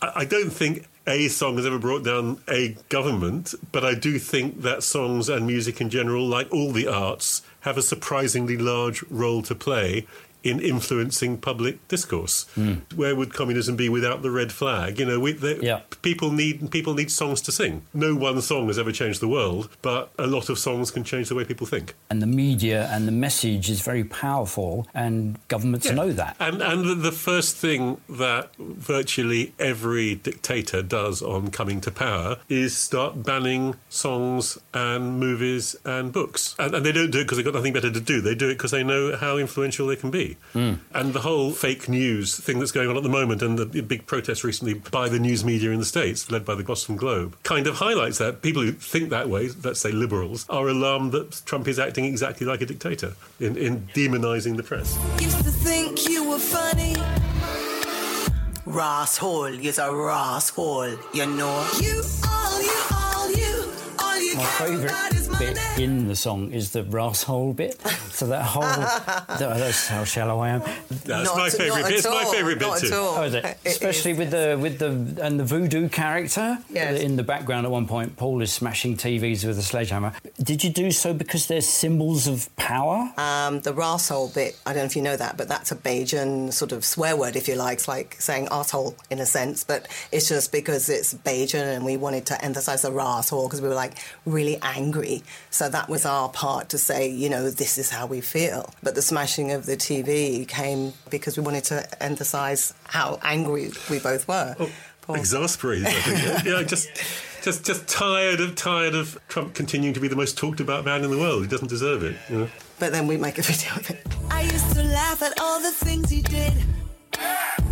I don't think a song has ever brought down a government, but I do think that songs and music in general, like all the arts, have a surprisingly large role to play in influencing public discourse. Mm. Where would communism be without the red flag? You know, we, the, yeah. people need people need songs to sing. No one song has ever changed the world, but a lot of songs can change the way people think. And the media and the message is very powerful, and governments yeah. know that. And and the first thing that virtually every dictator does on coming to power is start banning songs and movies and books. And, and they don't do it because they've got nothing better to do. They do it because they know how influential they can be. Mm. And the whole fake news thing that's going on at the moment and the big protest recently by the news media in the States, led by the Boston Globe, kind of highlights that. People who think that way, let's say liberals, are alarmed that Trump is acting exactly like a dictator in, in demonising the press. Used to think you were funny. Ross hole is a Ross hole, you know. You all, you all, you, all you My favourite bit in the song is the rasshole bit. So that whole that- that's how shallow I am. That's Not my favourite bit. It's my favourite bit too. Oh, is it? It Especially with the with the and the voodoo character Yes. in the background. At one point, Paul is smashing TVs with a sledgehammer. Did you do so because they're symbols of power? Um, the arsehole bit, I don't know if you know that, but that's a Bajan sort of swear word, if you like. It's like saying arsehole in a sense, but it's just because it's Bajan and we wanted to emphasize the arsehole because we were like really angry. So that was our part to say, you know, this is how we feel. But the smashing of the TV came because we wanted to emphasize how angry we both were. Oh, Paul. Exasperated, I think. yeah, just, just, just tired of tired of Trump continuing to be the most talked about man in the world. He doesn't deserve it. You know? But then we make a video of it. I used to laugh at all the things you did.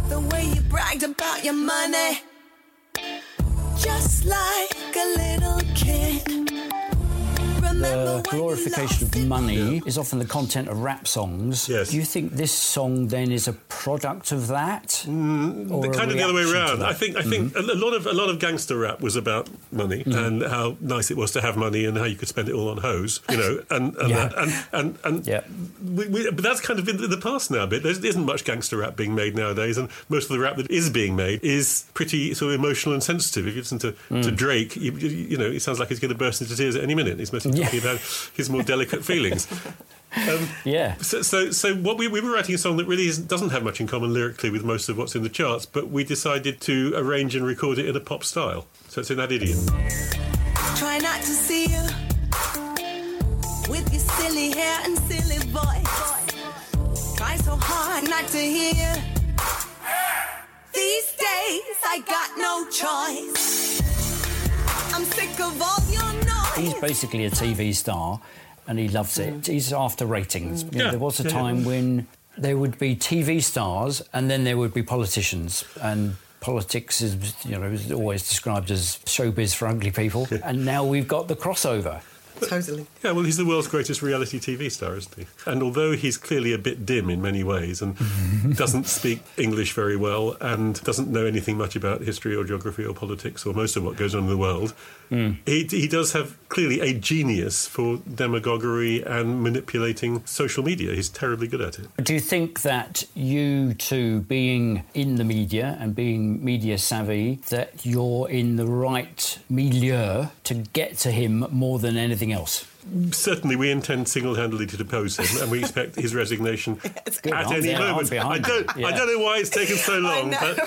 The way you bragged about your money. Just like a little kid. The glorification of money is often the content of rap songs. Yes. Do you think this song then is a product of that? Mm, or kind of the other way around. I think I think mm-hmm. a a lot of a lot of gangster rap was about money mm-hmm. and how nice it was to have money and how you could spend it all on hoes, you know, and and Yeah. that, and and, and we, we, but that's kind of in the past now a bit. There isn't much gangster rap being made nowadays, and most of the rap that is being made is pretty sort of emotional and sensitive. If you listen to, to mm. Drake, you, you you know, it sounds like he's going to burst into tears at any minute. He's mostly talking about his more delicate feelings. Um, yeah. So, so, so what we, we were writing a song that really isn't, doesn't have much in common lyrically with most of what's in the charts, but we decided to arrange and record it in a pop style. So it's in that idiom. Try not to see you with your silly hair and silly voice. Try so hard not to hear you. These days I got no choice. I'm sick of all your noise. He's basically a TV star and he loves it. Mm. He's after ratings. You know, Yeah, there was a yeah, yeah. time when there would be TV stars and then there would be politicians and politics is you know is always described as showbiz for ugly people and now we've got the crossover Totally. Yeah, well, he's the world's greatest reality TV star, isn't he? And although he's clearly a bit dim in many ways and doesn't speak English very well and doesn't know anything much about history or geography or politics or most of what goes on in the world, Mm. he, he does have clearly a genius for demagoguery and manipulating social media. He's terribly good at it. Do you think that you two being in the media and being media savvy, that you're in the right milieu to get to him more than anything else? Certainly, we intend single-handedly to depose him, and we expect his resignation at I'm any there, I'm moment. I don't, you. I don't know why it's taken so long, but,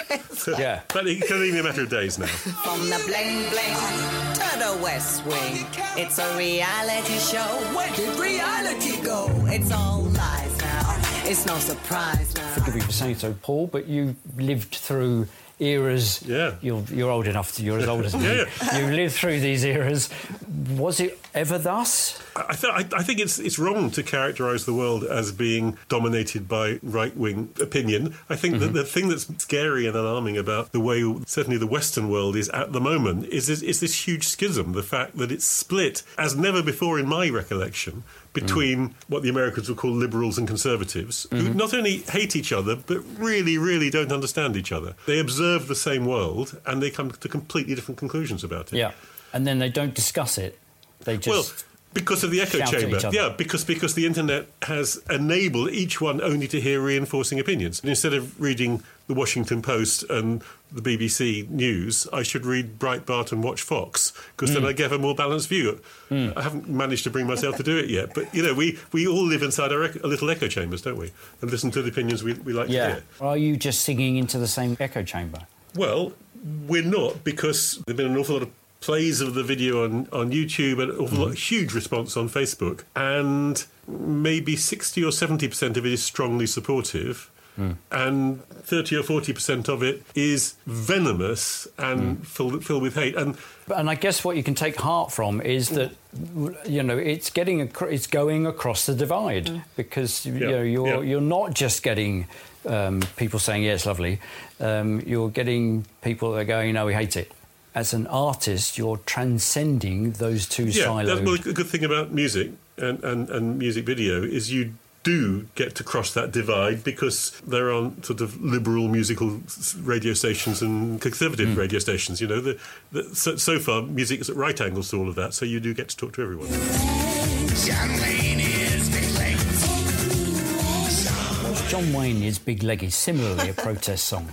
Yeah. Uh, but it can only be a matter of days now. From the bling bling to the West Wing, it's a reality show. Where did reality go? It's all lies now. It's no surprise now. Forgive me for saying so, Paul, but you lived through eras. Yeah. You're, you're old enough. To, you're as old as me. Yeah. You lived through these eras. Was it ever thus? I, th- I, think it's it's wrong to characterise the world as being dominated by right wing opinion. I think that mm-hmm. the thing that's scary and alarming about the way certainly the Western world is at the moment is is, is this huge schism. The fact that it's split as never before in my recollection mm. between what the Americans would call liberals and conservatives, who mm-hmm. not only hate each other but really, really don't understand each other. They observe the same world and they come to completely different conclusions about it. Yeah. And then they don't discuss it. They just. Because of the echo chamber, yeah, because because the internet has enabled each one only to hear reinforcing opinions. And instead of reading the Washington Post and the BBC News, I should read Breitbart and watch Fox because then Mm. I get a more balanced view. I haven't managed to bring myself to do it yet, but you know, we, we all live inside our ec- little echo chambers, don't we? And listen to the opinions we, we like to hear. Are you just singing into the same echo chamber? Well, we're not because there've been an awful lot of plays of the video on, on YouTube and an awful lot, huge response on Facebook, and maybe sixty or seventy percent of it is strongly supportive. And thirty or forty percent of it is venomous and filled, filled with hate. And And I guess what you can take heart from is that you know it's getting it's going across the divide because you Yeah, know you're yeah. you're not just getting um, people saying yeah it's lovely, um, you're getting people that are going no we hate it. As an artist, you're transcending those two yeah, silos. that's well, a good thing about music and, and, and music video is you do get to cross that divide because there aren't sort of liberal musical radio stations and conservative hmm. radio stations. You know, the, the, so, so far music is at right angles to all of that, so you do get to talk to everyone. John Wayne is big leggy, similarly a protest song.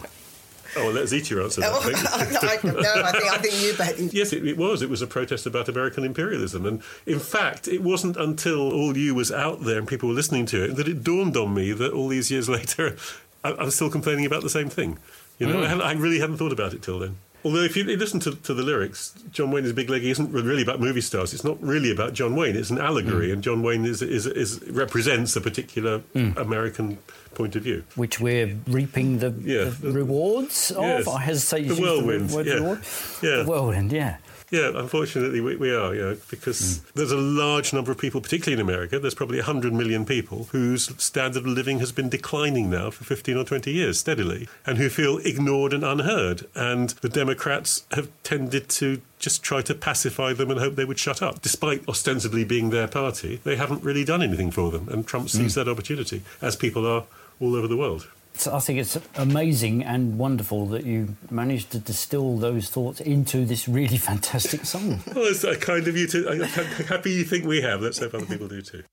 Oh, well, let Zita answer that. Oh, thank. I, no, I think, I think you bet. Yes, it, it was. It was a protest about American imperialism. And in fact, it wasn't until All You was out there and people were listening to it that it dawned on me that all these years later, I, I'm still complaining about the same thing. You know, Mm. I, I really hadn't thought about it till then. Although, if you listen to, to the lyrics, John Wayne is Big Leggy isn't really about movie stars. It's not really about John Wayne. It's an allegory, hmm. and John Wayne is, is, is represents a particular hmm. American point of view. Which we're reaping the, Yeah. the rewards of. I hesitate The to use the whirlwind, word yeah. reward. Yeah. The whirlwind, yeah. Yeah, unfortunately, we, we are, you know, because hmm. there's a large number of people, particularly in America, there's probably 100 million people whose standard of living has been declining now for 15 or 20 years steadily, and who feel ignored and unheard. And the Democrats have tended to just try to pacify them and hope they would shut up. Despite ostensibly being their party, they haven't really done anything for them, and Trump sees hmm. that opportunity, as people are all over the world. So I think it's amazing and wonderful that you managed to distill those thoughts into this really fantastic song. Well, it's uh, kind of you to. I'm happy you think we have. Let's hope other people do too.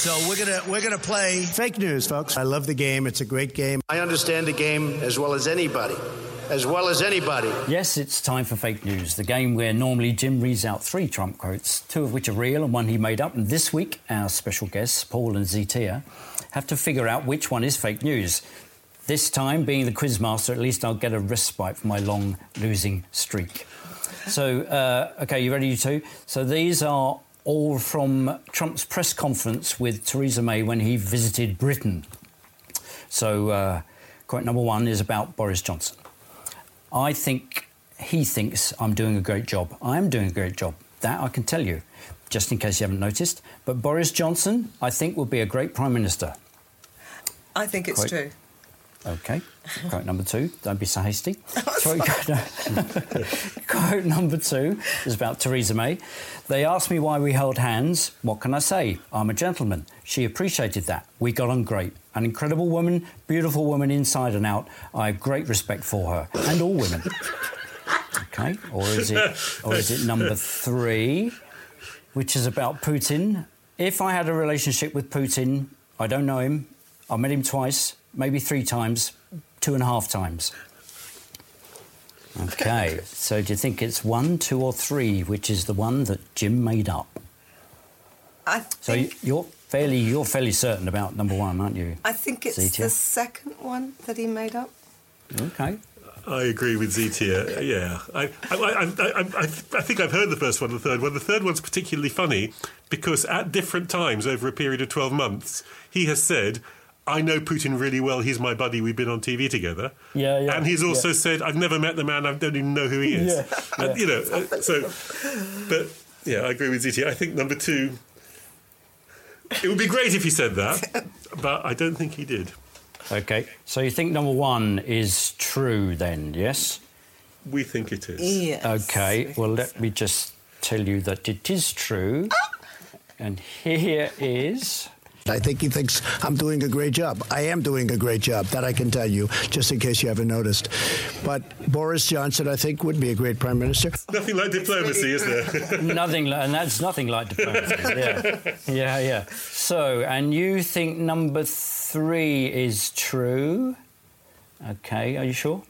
So we're gonna we're gonna play fake news, folks. I love the game. It's a great game. I understand the game as well as anybody. As well as anybody. Yes, it's time for fake news, the game where normally Jim reads out three Trump quotes, two of which are real and one he made up. And this week, our special guests, Paul and Zetia, have to figure out which one is fake news. This time, being the quizmaster, at least I'll get a respite from my long losing streak. So, uh, okay, you ready, you two? So these are all from Trump's press conference with Theresa May when he visited Britain. So, uh, quote number one is about Boris Johnson. I think he thinks I'm doing a great job. I am doing a great job. That I can tell you, just in case you haven't noticed. But Boris Johnson, I think, will be a great Prime Minister. I think it's Quite- true. Okay. Quote number two. Don't be so hasty. Quote number two is about Theresa May. They asked me why we held hands. What can I say? I'm a gentleman. She appreciated that. We got on great. An incredible woman, beautiful woman inside and out. I have great respect for her and all women. Okay. Or is it? Or is it number three, which is about Putin? If I had a relationship with Putin, I don't know him. I met him twice, maybe three times, two and a half times. Okay, so do you think it's one, two, or three, which is the one that Jim made up? I So you- you're fairly, you're fairly certain about number one, aren't you? I think it's Zetia? the second one that he made up. Okay. I agree with Zetia. Yeah, I, I, I, I, I, I think I've heard the first one, the third one. The third one's particularly funny because at different times over a period of twelve months, he has said. I know Putin really well. He's my buddy. We've been on TV together. Yeah, yeah. And he's also yeah. said, "I've never met the man. I don't even know who he is." Yeah, And, yeah. You know, uh, so. But yeah, I agree with Zetia. I think number two. It would be great if he said that, but I don't think he did. Okay, so you think number one is true then, yes? We think it is. Yes. Okay, well, let me just tell you that it is true. And here is. I think he thinks I'm doing a great job. I am doing a great job, that I can tell you, just in case you haven't noticed. But Boris Johnson, I think, would be a great prime minister. Nothing like diplomacy, is there? nothing, li- and that's nothing like diplomacy. Yeah, yeah, yeah. So, and you think number three is true? Okay, are you sure?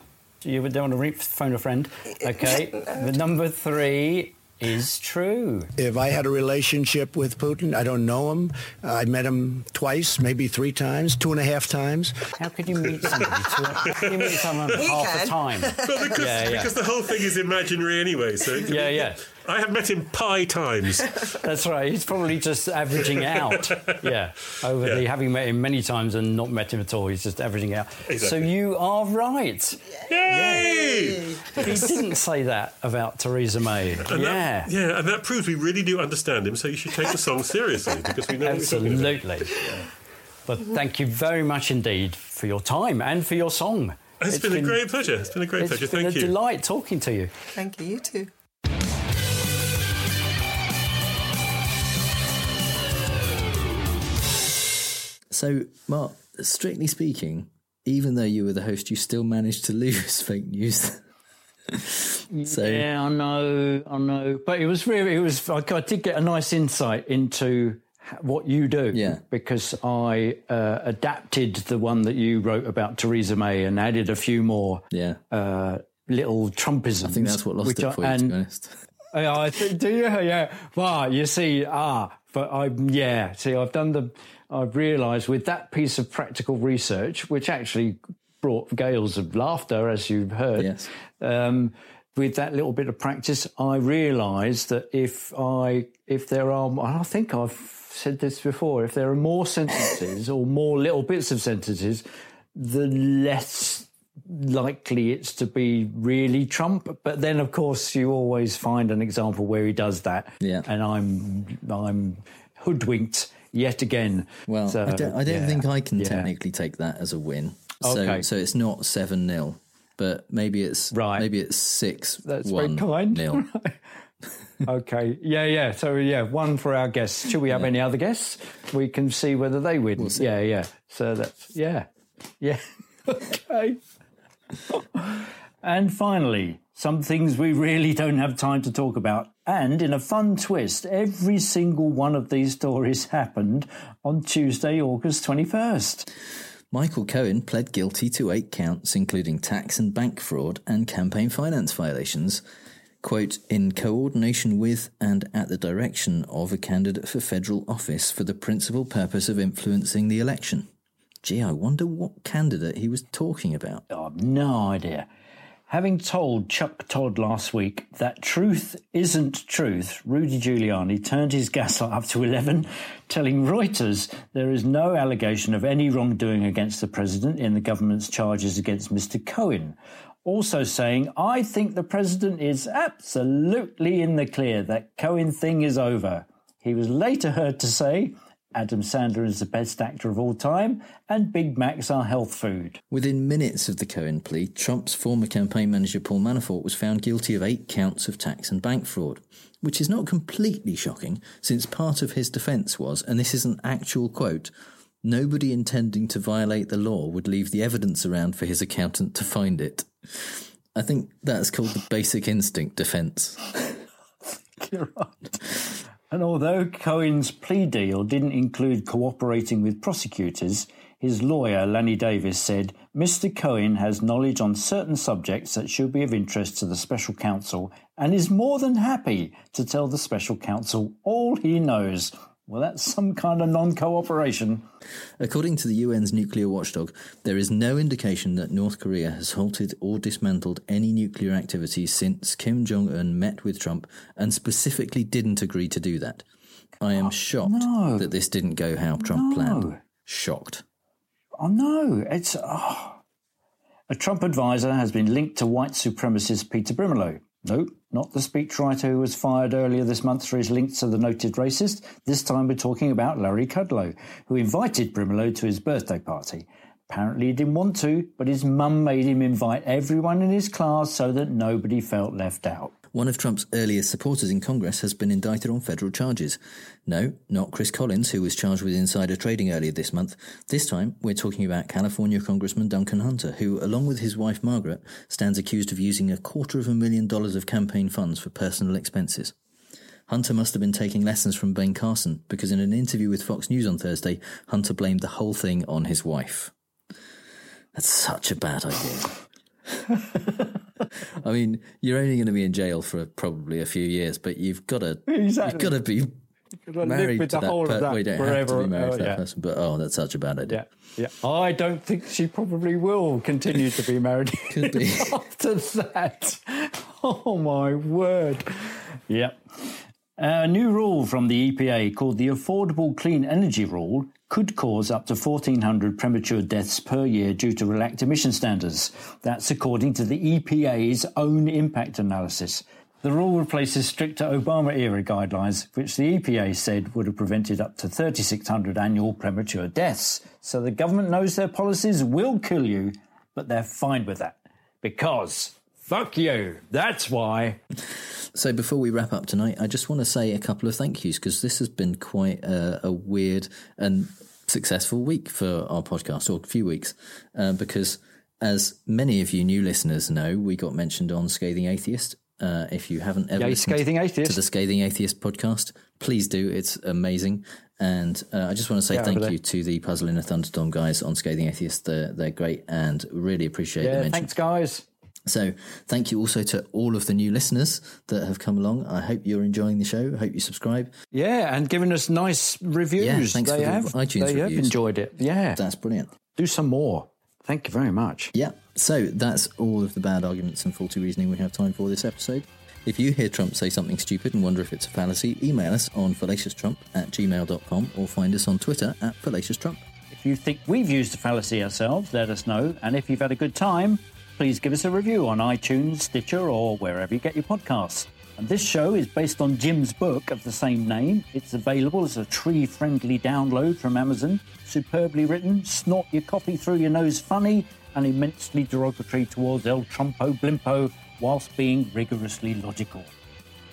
You don't want to re- phone a friend? Okay, the number three is true. If I had a relationship with Putin, I don't know him. Uh, I met him twice, maybe three times, two and a half times. How could you meet somebody? To, you meet someone He half can. the time. But because, Yeah, yeah. because the whole thing is imaginary anyway. So Yeah, yeah. I have met him pi times. That's right. He's probably just averaging out. Yeah, over the having met him many times and not met him at all. He's just averaging out. So you are right. Yay! He didn't say that about Theresa May. And yeah, That, yeah, and that proves we really do understand him. So you should take the song seriously because we know what we're talking absolutely. But thank you very much indeed for your time and for your song. It's been, a great pleasure. It's been a great It's pleasure. been Thank a you. delight talking to you. Thank you, you too. So, Mark, strictly speaking, even though you were the host, you still managed to lose fake news. so yeah, I know, I know, but it was really, it was. I did get a nice insight into what you do. Yeah. Because I uh, adapted the one that you wrote about Theresa May and added a few more. Yeah. Uh, little Trumpisms. I think that's what lost it I, for you, and, to be honest. Yeah, I think, do you? Yeah. Well, you see, ah, but I, yeah, see, I've done the, I've realised with that piece of practical research, which actually brought gales of laughter, as you've heard. Yes. Um, with that little bit of practice, I realised that if I, if there are, I think I've said this before, if there are more sentences or more little bits of sentences, the less likely it's to be really Trump. But then, of course, you always find an example where he does that. Yeah. And I'm I'm hoodwinked yet again. Well, So, I don't, I don't yeah, think I can yeah. technically take that as a win. Okay. So, so it's not seven 0 but maybe it's Right. Maybe it's six That's one very kind. nil. okay. Yeah, yeah. So yeah, one for our guests. Should we have any other guests? We can see whether they win. yeah, yeah. So that's yeah, yeah. okay. and finally, some things we really don't have time to talk about. And in a fun twist, every single one of these stories happened on Tuesday, August twenty first. Michael Cohen pled guilty to eight counts, including tax and bank fraud and campaign finance violations. Quote, in coordination with and at the direction of a candidate for federal office for the principal purpose of influencing the election. Gee, I wonder what candidate he was talking about. I've no idea. Having told Chuck Todd last week that truth isn't truth, Rudy Giuliani turned his gaslight up to 11, telling Reuters there is no allegation of any wrongdoing against the president in the government's charges against Mr. Cohen. Also saying, I think the president is absolutely in the clear. That Cohen thing is over. He was later heard to say, Adam Sandler is the best actor of all time, and Big Macs are health food. Within minutes of the Cohen plea, Trump's former campaign manager Paul Manafort was found guilty of eight counts of tax and bank fraud, which is not completely shocking, since part of his defence was, and this is an actual quote, nobody intending to violate the law would leave the evidence around for his accountant to find it. I think that's called the basic instinct defence. You're right. And although Cohen's plea deal didn't include cooperating with prosecutors, his lawyer, Lanny Davis, said Mr. Cohen has knowledge on certain subjects that should be of interest to the special counsel and is more than happy to tell the special counsel all he knows. Well, that's some kind of non cooperation. According to the UN's nuclear watchdog, there is no indication that North Korea has halted or dismantled any nuclear activities since Kim Jong un met with Trump and specifically didn't agree to do that. I am oh, shocked no. that this didn't go how Trump No. planned. Shocked. Oh no, it's oh. a Trump advisor has been linked to white supremacist Peter Brimelow. No, not the speechwriter who was fired earlier this month for his links to the noted racist. This time we're talking about Larry Kudlow, who invited Brimelow to his birthday party. Apparently he didn't want to, but his mum made him invite everyone in his class so that nobody felt left out. One of Trump's earliest supporters in Congress has been indicted on federal charges. No, not Chris Collins, who was charged with insider trading earlier this month. This time, we're talking about California Congressman Duncan Hunter, who, along with his wife Margaret, stands accused of using a quarter of a million dollars of campaign funds for personal expenses. Hunter must have been taking lessons from Ben Carson, because in an interview with Fox News on Thursday, Hunter blamed the whole thing on his wife. That's such a bad idea. I mean, you're only going to be in jail for probably a few years, but you've got to Exactly. you've got to be You've got to live married to that person. that Well, don't have to forever. be married Oh, to that yeah. person, but oh, that's such a bad idea. Yeah, yeah. I don't think she probably will continue to be married Could be. after that. Oh my word! Yep. A new rule from the EPA called the Affordable Clean Energy Rule could cause up to 1,400 premature deaths per year due to relaxed emission standards. That's according to the EPA's own impact analysis. The rule replaces stricter Obama era guidelines, which the EPA said would have prevented up to 3,600 annual premature deaths. So the government knows their policies will kill you, but they're fine with that because Fuck you. That's why. So before we wrap up tonight, I just want to say a couple of thank yous because this has been quite a, a weird and successful week for our podcast, or a few weeks, uh, because as many of you new listeners know, we got mentioned on Scathing Atheist. Uh, if you haven't ever Yay, listened Scathing Atheist. to the Scathing Atheist podcast, please do. It's amazing. And uh, I just want to say Yeah, thank you to the Puzzle in a Thunderdome guys on Scathing Atheist. They're, they're great and really appreciate the Yeah, mention. thanks, guys. So, thank you also to all of the new listeners that have come along. I hope you're enjoying the show. I hope you subscribe. Yeah, and giving us nice reviews. Yeah, thanks they for the have. iTunes they have enjoyed it. Yeah. That's brilliant. Do some more. Thank you very much. Yeah. So, that's all of the bad arguments and faulty reasoning we have time for this episode. If you hear Trump say something stupid and wonder if it's a fallacy, email us on fallacioustrump at gmail.com or find us on Twitter at fallacioustrump. If you think we've used a fallacy ourselves, let us know. And if you've had a good time, please give us a review on iTunes, Stitcher, or wherever you get your podcasts. And this show is based on Jim's book of the same name. It's available as a tree friendly download from Amazon. Superbly written, snort your coffee through your nose funny, and immensely derogatory towards El Trumpo Blimpo whilst being rigorously logical.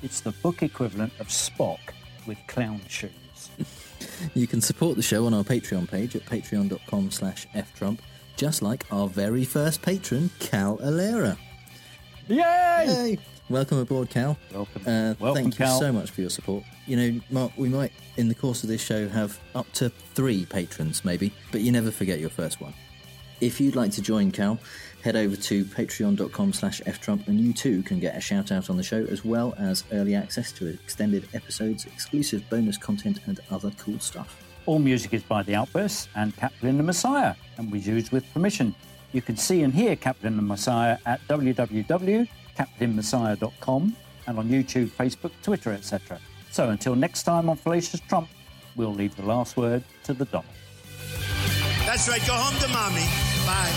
It's the book equivalent of Spock with clown shoes. You can support the show on our Patreon page at patreon.com slash ftrump, just like our very first patron, Cal Alera. Yay! Welcome aboard, Cal. Welcome. Uh, Welcome, thank you Cal. so much for your support. You know, Mark, we might, in the course of this show, have up to three patrons, maybe, but you never forget your first one. If you'd like to join Cal, head over to patreon.com slash ftrump and you too can get a shout out on the show as well as early access to extended episodes, exclusive bonus content and other cool stuff. All music is by The Outbursts and Caplin and Massiah and was used with permission. You can see and hear Caplin and Massiah at www.caplinmassiah.com and on YouTube, Facebook, Twitter, etc. So until next time on Fallacious Trump, we'll leave the last word to the Donald. That's right. Go home to mommy. Bye.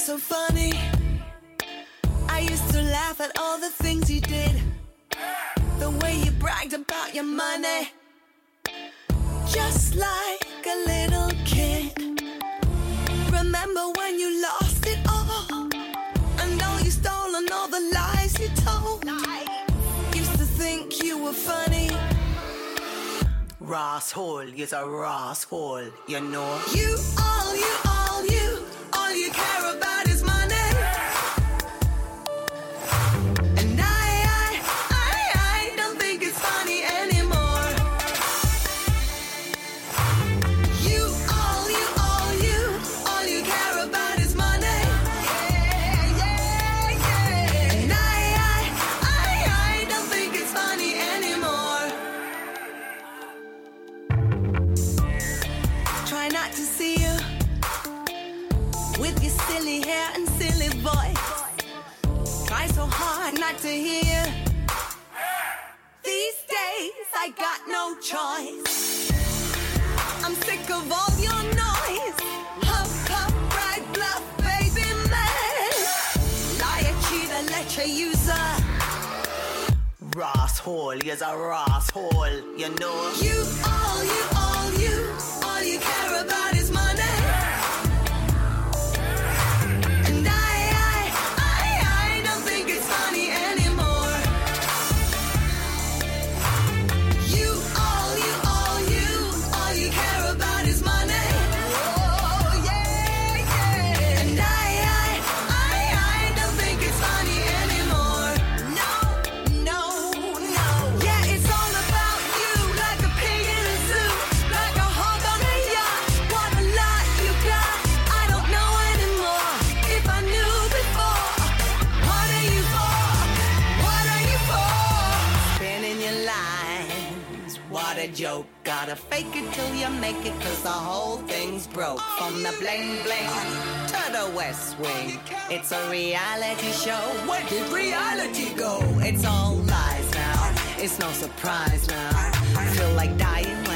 So funny. I used to laugh at all the things you did. The way you bragged about your money. Just like a little kid. Remember when you lost it all? And all you stole and all the lies you told. Used to think you were funny. Ross you're a Ross you know. You, all you, all you, all you care about is money. Hear. These days I got no choice. I'm sick of all your noise. Huff, puff, brag, bluff, baby man. Liar, cheater, lecture user. Ross hole, you're a Ross hole, you know. You, all you, all you, all make it, cause the whole thing's broke. From the bling bling to the West Wing. It's a reality show. Where did reality go? It's all lies now. It's no surprise now. I feel like dying.